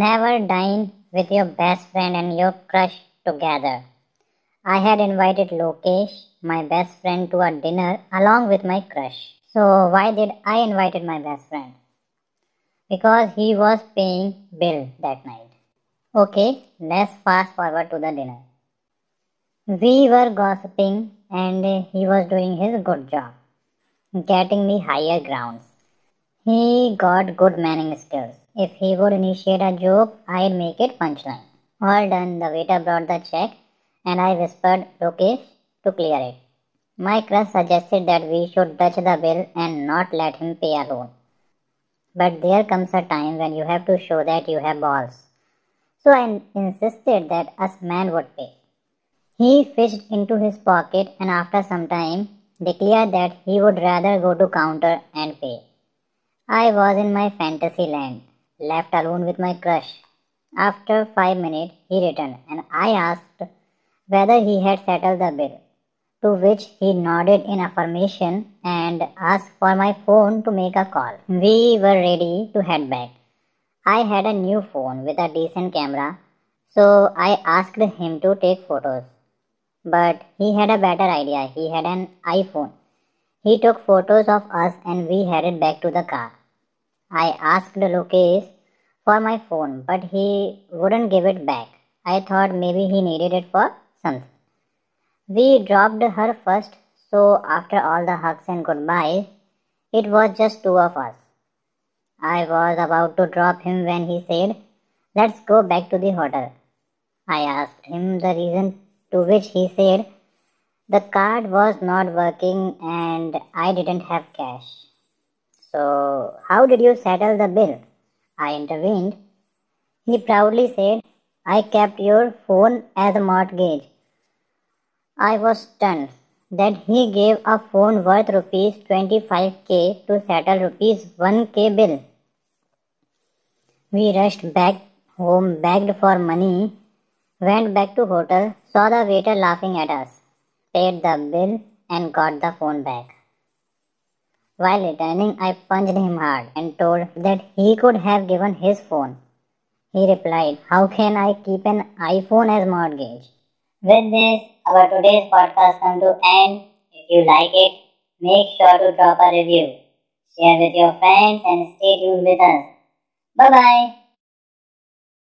Never dine with your best friend and your crush together. I had invited Lokesh, my best friend, to a dinner along with my crush. So why did I invited my best friend? Because he was paying bill that night. Okay, let's fast forward to the dinner. We were gossiping and he was doing his good job, getting me higher grounds. He got good manning skills. If he would initiate a joke, I'd make it punchline. All done, the waiter brought the check and I whispered Lokesh to clear it. My crush suggested that we should touch the bill and not let him pay alone. But there comes a time when you have to show that you have balls. So I insisted that us man would pay. He fished into his pocket and after some time declared that he would rather go to counter and pay. I was in my fantasy land left alone with my crush. After five minutes, he returned, and I asked whether he had settled the bill, to which he nodded in affirmation and asked for my phone to make a call. We were ready to head back. I had a new phone with a decent camera, so I asked him to take photos. But he had a better idea. He had an iPhone. He took photos of us and we headed back to the car. I asked Lokesh for my phone, but he wouldn't give it back. I thought maybe he needed it for something. We dropped her first, so after all the hugs and goodbyes, it was just two of us. I was about to drop him when he said, Let's go back to the hotel. I asked him the reason, to which he said, The card was not working and I didn't have cash. So, how did you settle the bill? I intervened. He proudly said, I kept your phone as a mortgage. I was stunned that he gave a phone worth rupees 25k to settle rupees 1k bill. We rushed back home, begged for money, went back to hotel, saw the waiter laughing at us, paid the bill and got the phone back. While returning, I punched him hard and told that he could have given his phone. He replied, How can I keep an iPhone as mortgage? With this, our today's podcast come to end. If you like it, make sure to drop a review. Share with your friends and stay tuned with us. Bye bye.